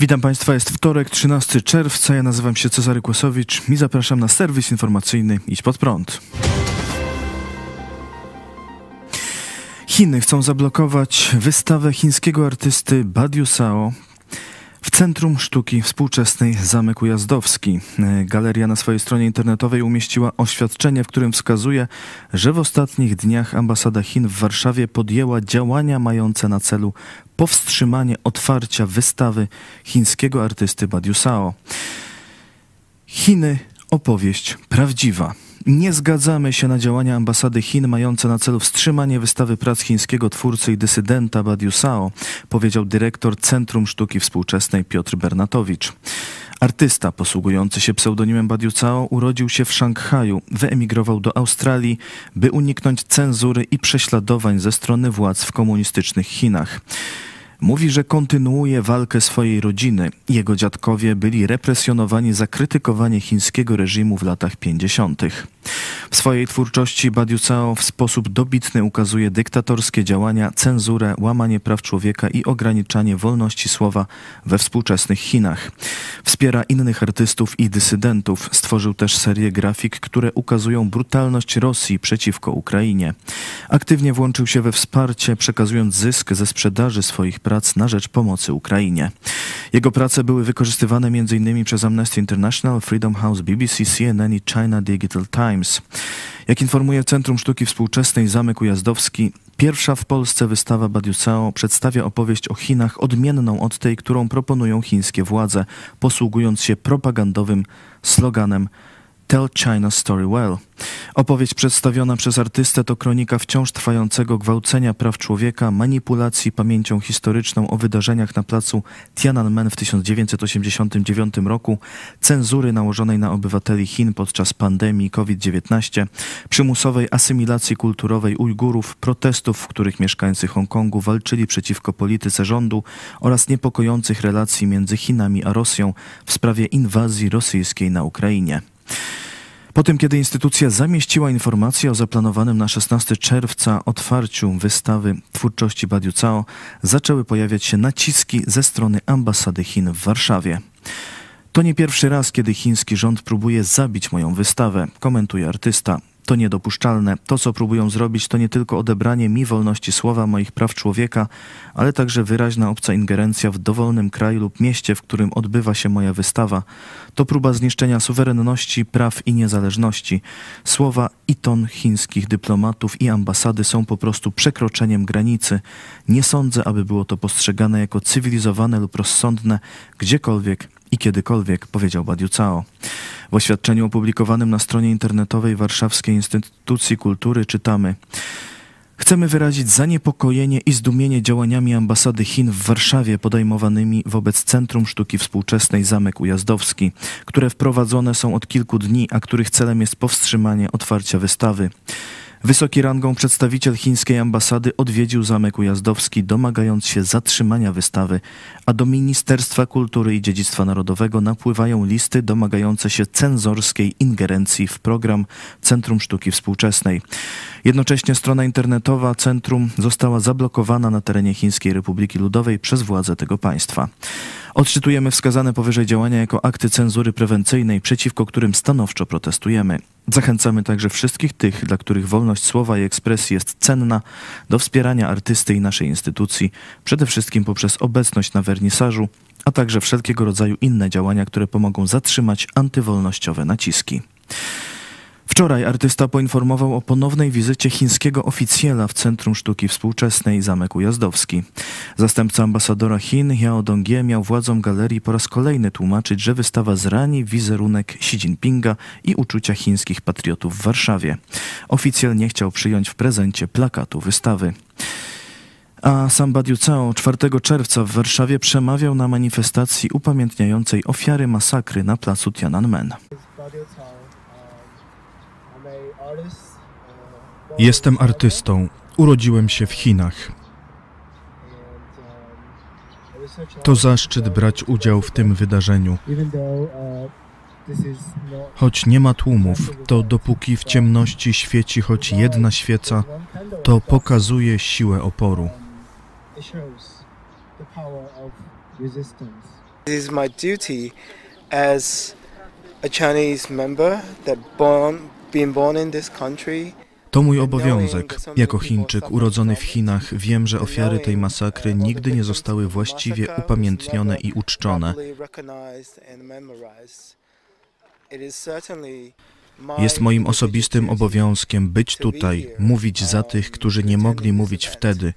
Witam Państwa, jest wtorek, 13 czerwca. Ja nazywam się Cezary Kłosowicz i zapraszam na serwis informacyjny Idź Pod Prąd. Chiny chcą zablokować wystawę chińskiego artysty Badiu Sao w Centrum Sztuki Współczesnej Zamek Ujazdowski. Galeria na swojej stronie internetowej umieściła oświadczenie, w którym wskazuje, że w ostatnich dniach ambasada Chin w Warszawie podjęła działania mające na celu powstrzymanie otwarcia wystawy chińskiego artysty Badiu Sao. Chiny opowieść prawdziwa. Nie zgadzamy się na działania ambasady Chin mające na celu wstrzymanie wystawy prac chińskiego twórcy i dysydenta Badiu Sao, powiedział dyrektor Centrum Sztuki Współczesnej Piotr Bernatowicz. Artysta posługujący się pseudonimem Badiu Cao urodził się w Szanghaju, wyemigrował do Australii, by uniknąć cenzury i prześladowań ze strony władz w komunistycznych Chinach. Mówi, że kontynuuje walkę swojej rodziny. Jego dziadkowie byli represjonowani za krytykowanie chińskiego reżimu w latach 50. W swojej twórczości Badiu Cao w sposób dobitny ukazuje dyktatorskie działania, cenzurę, łamanie praw człowieka i ograniczanie wolności słowa we współczesnych Chinach. Wspiera innych artystów i dysydentów. Stworzył też serię grafik, które ukazują brutalność Rosji przeciwko Ukrainie. Aktywnie włączył się we wsparcie, przekazując zysk ze sprzedaży swoich prac na rzecz pomocy Ukrainie. Jego prace były wykorzystywane m.in. przez Amnesty International, Freedom House, BBC, CNN i China Digital Times. Jak informuje Centrum Sztuki Współczesnej Zamek Ujazdowski, pierwsza w Polsce wystawa Badiu Cao przedstawia opowieść o Chinach odmienną od tej, którą proponują chińskie władze, posługując się propagandowym sloganem Tell China Story Well. Opowieść przedstawiona przez artystę to kronika wciąż trwającego gwałcenia praw człowieka, manipulacji pamięcią historyczną o wydarzeniach na placu Tiananmen w 1989 roku, cenzury nałożonej na obywateli Chin podczas pandemii COVID-19, przymusowej asymilacji kulturowej Ujgurów, protestów, w których mieszkańcy Hongkongu walczyli przeciwko polityce rządu oraz niepokojących relacji między Chinami a Rosją w sprawie inwazji rosyjskiej na Ukrainie. Po tym, kiedy instytucja zamieściła informację o zaplanowanym na 16 czerwca otwarciu wystawy twórczości Badiu Cao, zaczęły pojawiać się naciski ze strony ambasady Chin w Warszawie. To nie pierwszy raz, kiedy chiński rząd próbuje zabić moją wystawę, komentuje artysta. To niedopuszczalne. To, co próbują zrobić, to nie tylko odebranie mi wolności słowa, moich praw człowieka, ale także wyraźna obca ingerencja w dowolnym kraju lub mieście, w którym odbywa się moja wystawa. To próba zniszczenia suwerenności, praw i niezależności. Słowa i ton chińskich dyplomatów i ambasady są po prostu przekroczeniem granicy. Nie sądzę, aby było to postrzegane jako cywilizowane lub rozsądne gdziekolwiek i kiedykolwiek, powiedział Badiu Cao. W oświadczeniu opublikowanym na stronie internetowej Warszawskiej Instytucji Kultury czytamy Chcemy wyrazić zaniepokojenie i zdumienie działaniami ambasady Chin w Warszawie podejmowanymi wobec Centrum Sztuki Współczesnej Zamek Ujazdowski, które wprowadzone są od kilku dni, a których celem jest powstrzymanie otwarcia wystawy. Wysoki rangą przedstawiciel chińskiej ambasady odwiedził Zamek Ujazdowski, domagając się zatrzymania wystawy, a do Ministerstwa Kultury i Dziedzictwa Narodowego napływają listy domagające się cenzorskiej ingerencji w program Centrum Sztuki Współczesnej. Jednocześnie strona internetowa centrum została zablokowana na terenie Chińskiej Republiki Ludowej przez władze tego państwa. Odczytujemy wskazane powyżej działania jako akty cenzury prewencyjnej, przeciwko którym stanowczo protestujemy. Zachęcamy także wszystkich tych, dla których wolność słowa i ekspresji jest cenna, do wspierania artysty i naszej instytucji, przede wszystkim poprzez obecność na wernisażu, a także wszelkiego rodzaju inne działania, które pomogą zatrzymać antywolnościowe naciski. Wczoraj artysta poinformował o ponownej wizycie chińskiego oficjela w Centrum Sztuki Współczesnej Zamek Ujazdowski. Zastępca ambasadora Chin Yao Dongie miał władzom galerii po raz kolejny tłumaczyć, że wystawa zrani wizerunek Xi Jinpinga i uczucia chińskich patriotów w Warszawie. Oficjel nie chciał przyjąć w prezencie plakatu wystawy. A sam Badiu Cao 4 czerwca w Warszawie przemawiał na manifestacji upamiętniającej ofiary masakry na placu Tiananmen. Jestem artystą. Urodziłem się w Chinach. To zaszczyt brać udział w tym wydarzeniu. Choć nie ma tłumów, to dopóki w ciemności świeci choć jedna świeca, to pokazuje siłę oporu. This is my duty as a Chinese member that born, born in this country. To mój obowiązek. Jako Chińczyk urodzony w Chinach wiem, że ofiary tej masakry nigdy nie zostały właściwie upamiętnione i uczczone. Jest moim osobistym obowiązkiem być tutaj, mówić za tych, którzy nie mogli mówić wtedy,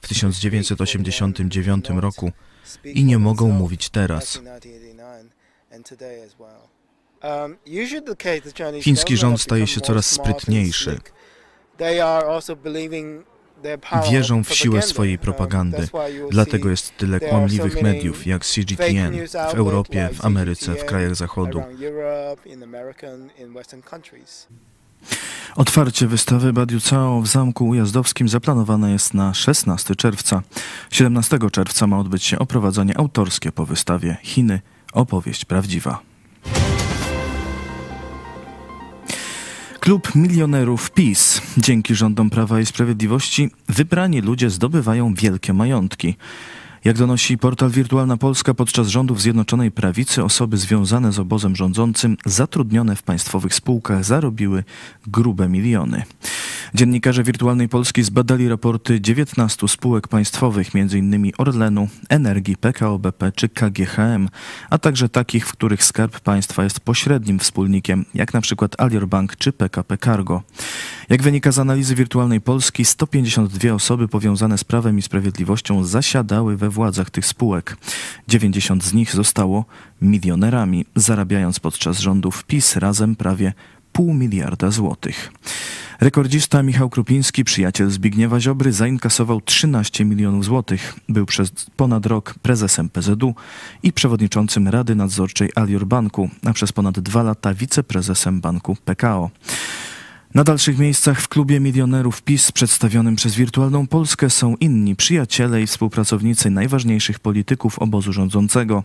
w 1989 roku i nie mogą mówić teraz. Chiński rząd staje się coraz sprytniejszy. Wierzą w siłę swojej propagandy. Dlatego jest tyle kłamliwych mediów jak CGTN w Europie, w Ameryce, w krajach Zachodu. Otwarcie wystawy Badiu Cao w Zamku Ujazdowskim zaplanowane jest na 16 czerwca. 17 czerwca ma odbyć się oprowadzenie autorskie po wystawie Chiny Opowieść Prawdziwa. Klub milionerów PiS. Dzięki rządom Prawa i Sprawiedliwości wybrani ludzie zdobywają wielkie majątki. Jak donosi portal Wirtualna Polska, podczas rządów Zjednoczonej Prawicy osoby związane z obozem rządzącym zatrudnione w państwowych spółkach zarobiły grube miliony. Dziennikarze Wirtualnej Polski zbadali raporty 19 spółek państwowych, m.in. Orlenu, Energii, PKO BP czy KGHM, a także takich, w których Skarb Państwa jest pośrednim wspólnikiem, jak przykład Alior Bank czy PKP Cargo. Jak wynika z analizy Wirtualnej Polski, 152 osoby powiązane z Prawem i Sprawiedliwością zasiadały we władzach tych spółek. 90 z nich zostało milionerami, zarabiając podczas rządów PiS razem prawie pół miliarda złotych. Rekordzista Michał Krupiński, przyjaciel Zbigniewa Ziobry, zainkasował 13 milionów złotych. Był przez ponad rok prezesem PZU i przewodniczącym Rady Nadzorczej Alior Banku, a przez ponad dwa lata wiceprezesem banku PKO. Na dalszych miejscach w klubie milionerów PiS przedstawionym przez Wirtualną Polskę są inni przyjaciele i współpracownicy najważniejszych polityków obozu rządzącego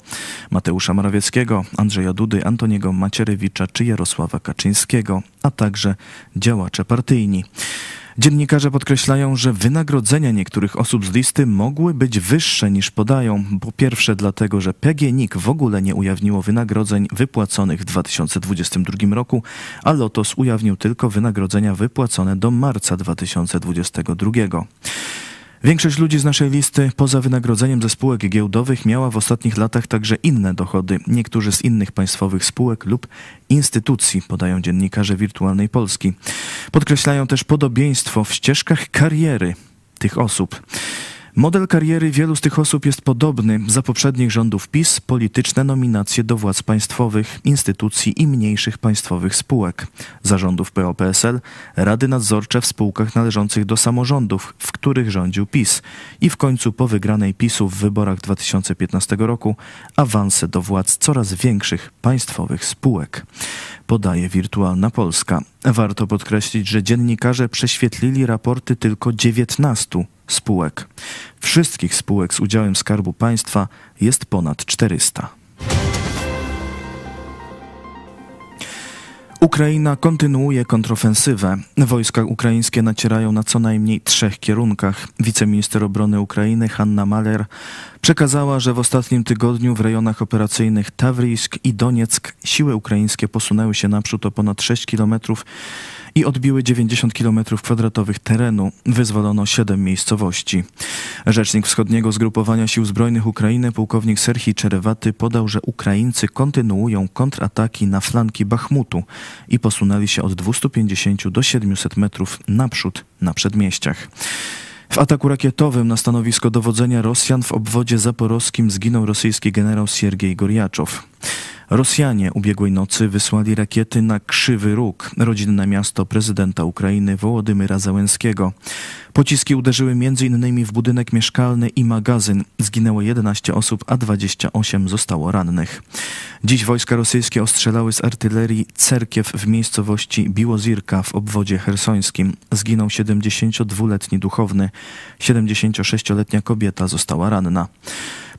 Mateusza Morawieckiego, Andrzeja Dudy, Antoniego Macierewicza czy Jarosława Kaczyńskiego, a także działacze partyjni. Dziennikarze podkreślają, że wynagrodzenia niektórych osób z listy mogły być wyższe niż podają. Po pierwsze dlatego, że PGNiG w ogóle nie ujawniło wynagrodzeń wypłaconych w 2022 roku, a Lotos ujawnił tylko wynagrodzenia wypłacone do marca 2022. Większość ludzi z naszej listy poza wynagrodzeniem ze spółek giełdowych miała w ostatnich latach także inne dochody. Niektórzy z innych państwowych spółek lub instytucji, podają dziennikarze Wirtualnej Polski. Podkreślają też podobieństwo w ścieżkach kariery tych osób. Model kariery wielu z tych osób jest podobny. Za poprzednich rządów PiS polityczne nominacje do władz państwowych, instytucji i mniejszych państwowych spółek. Zarządów PO-PSL rady nadzorcze w spółkach należących do samorządów, w których rządził PiS. I w końcu po wygranej PiSu w wyborach 2015 roku awanse do władz coraz większych państwowych spółek podaje Wirtualna Polska. Warto podkreślić, że dziennikarze prześwietlili raporty tylko 19 spółek. Wszystkich spółek z udziałem Skarbu Państwa jest ponad 400. Ukraina kontynuuje kontrofensywę. Wojska ukraińskie nacierają na co najmniej trzech kierunkach. Wiceminister obrony Ukrainy Hanna Maler przekazała, że w ostatnim tygodniu w rejonach operacyjnych Tawrisk i Donieck siły ukraińskie posunęły się naprzód o ponad 6 kilometrów i odbiły 90 km kwadratowych terenu. Wyzwolono 7 miejscowości. Rzecznik wschodniego zgrupowania sił zbrojnych Ukrainy, pułkownik Serhii Czerewaty, podał, że Ukraińcy kontynuują kontrataki na flanki Bachmutu i posunęli się od 250 do 700 metrów naprzód na przedmieściach. W ataku rakietowym na stanowisko dowodzenia Rosjan w obwodzie zaporowskim zginął rosyjski generał Siergiej Gorjaczow. Rosjanie ubiegłej nocy wysłali rakiety na Krzywy Róg, rodzinne miasto prezydenta Ukrainy Wołodymyra Załęskiego. Pociski uderzyły m.in. w budynek mieszkalny i magazyn. Zginęło 11 osób, a 28 zostało rannych. Dziś wojska rosyjskie ostrzelały z artylerii cerkiew w miejscowości Biłozirka w obwodzie hersońskim. Zginął 72-letni duchowny. 76-letnia kobieta została ranna.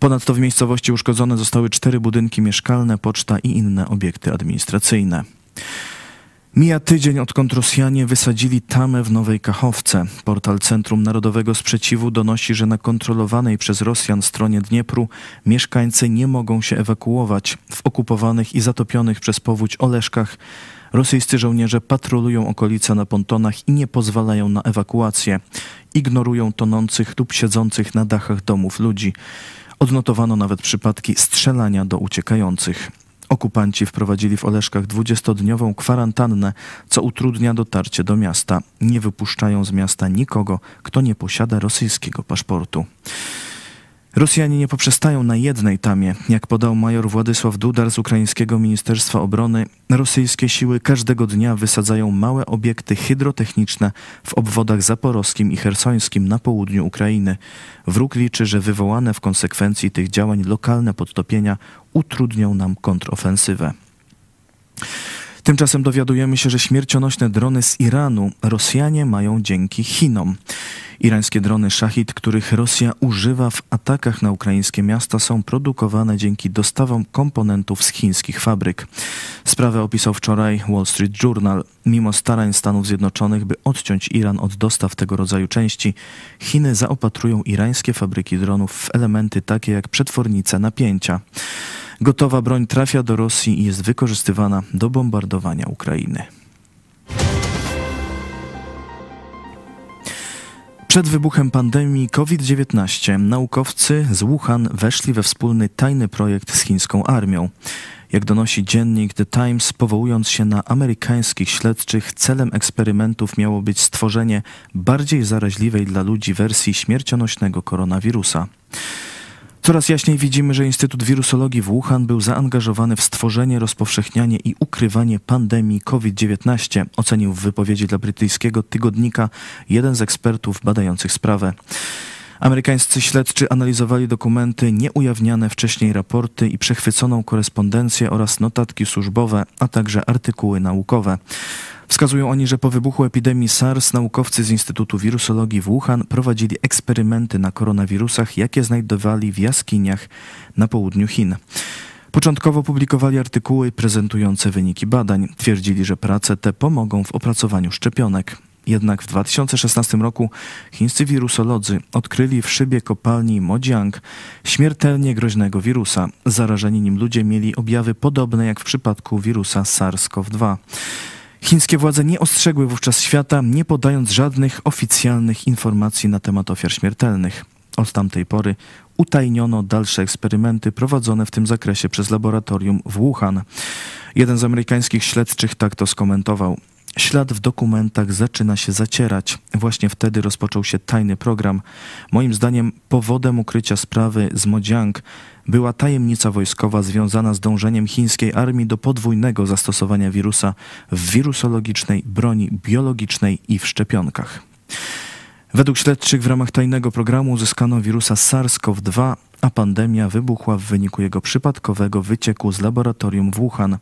Ponadto w miejscowości uszkodzone zostały cztery budynki mieszkalne, poczta i inne obiekty administracyjne. Mija tydzień, odkąd Rosjanie wysadzili tamę w Nowej Kachowce. Portal Centrum Narodowego Sprzeciwu donosi, że na kontrolowanej przez Rosjan stronie Dniepru mieszkańcy nie mogą się ewakuować. W okupowanych i zatopionych przez powódź Oleszkach rosyjscy żołnierze patrolują okolice na pontonach i nie pozwalają na ewakuację. Ignorują tonących lub siedzących na dachach domów ludzi. Odnotowano nawet przypadki strzelania do uciekających. Okupanci wprowadzili w Oleszkach 20-dniową kwarantannę, co utrudnia dotarcie do miasta. Nie wypuszczają z miasta nikogo, kto nie posiada rosyjskiego paszportu. Rosjanie nie poprzestają na jednej tamie. Jak podał major Władysław Dudar z ukraińskiego Ministerstwa Obrony, rosyjskie siły każdego dnia wysadzają małe obiekty hydrotechniczne w obwodach zaporowskim i hersońskim na południu Ukrainy. Wróg liczy, że wywołane w konsekwencji tych działań lokalne podtopienia utrudnią nam kontrofensywę. Tymczasem dowiadujemy się, że śmiercionośne drony z Iranu Rosjanie mają dzięki Chinom. Irańskie drony Shahid, których Rosja używa w atakach na ukraińskie miasta, są produkowane dzięki dostawom komponentów z chińskich fabryk. Sprawę opisał wczoraj Wall Street Journal. Mimo starań Stanów Zjednoczonych, by odciąć Iran od dostaw tego rodzaju części, Chiny zaopatrują irańskie fabryki dronów w elementy takie jak przetwornice napięcia. Gotowa broń trafia do Rosji i jest wykorzystywana do bombardowania Ukrainy. Przed wybuchem pandemii COVID-19 naukowcy z Wuhan weszli we wspólny tajny projekt z chińską armią. Jak donosi dziennik The Times, powołując się na amerykańskich śledczych, celem eksperymentów miało być stworzenie bardziej zaraźliwej dla ludzi wersji śmiercionośnego koronawirusa. Coraz jaśniej widzimy, że Instytut Wirusologii w Wuhan był zaangażowany w stworzenie, rozpowszechnianie i ukrywanie pandemii COVID-19, ocenił w wypowiedzi dla brytyjskiego tygodnika jeden z ekspertów badających sprawę. Amerykańscy śledczy analizowali dokumenty, nieujawniane wcześniej raporty i przechwyconą korespondencję oraz notatki służbowe, a także artykuły naukowe. Wskazują oni, że po wybuchu epidemii SARS naukowcy z Instytutu Wirusologii w Wuhan prowadzili eksperymenty na koronawirusach, jakie znajdowali w jaskiniach na południu Chin. Początkowo publikowali artykuły prezentujące wyniki badań. Twierdzili, że prace te pomogą w opracowaniu szczepionek. Jednak w 2016 roku chińscy wirusolodzy odkryli w szybie kopalni Mojiang śmiertelnie groźnego wirusa. Zarażeni nim ludzie mieli objawy podobne jak w przypadku wirusa SARS-CoV-2. Chińskie władze nie ostrzegły wówczas świata, nie podając żadnych oficjalnych informacji na temat ofiar śmiertelnych. Od tamtej pory utajniono dalsze eksperymenty prowadzone w tym zakresie przez laboratorium w Wuhan. Jeden z amerykańskich śledczych tak to skomentował. Ślad w dokumentach zaczyna się zacierać. Właśnie wtedy rozpoczął się tajny program. Moim zdaniem powodem ukrycia sprawy z Mojiang była tajemnica wojskowa związana z dążeniem chińskiej armii do podwójnego zastosowania wirusa w wirusologicznej broni biologicznej i w szczepionkach. Według śledczych w ramach tajnego programu uzyskano wirusa SARS-CoV-2, a pandemia wybuchła w wyniku jego przypadkowego wycieku z laboratorium w Wuhan.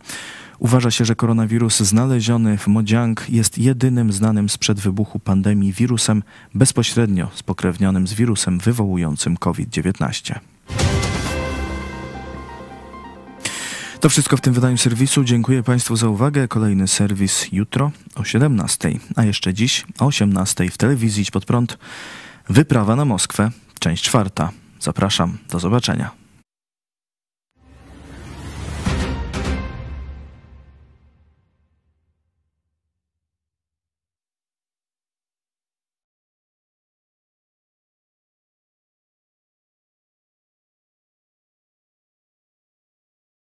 Uważa się, że koronawirus znaleziony w Mojiang jest jedynym znanym sprzed wybuchu pandemii wirusem bezpośrednio spokrewnionym z wirusem wywołującym COVID-19. To wszystko w tym wydaniu serwisu. Dziękuję Państwu za uwagę. Kolejny serwis jutro o 17, a jeszcze dziś o 18 w telewizji Pod Prąd. Wyprawa na Moskwę, część czwarta. Zapraszam, do zobaczenia.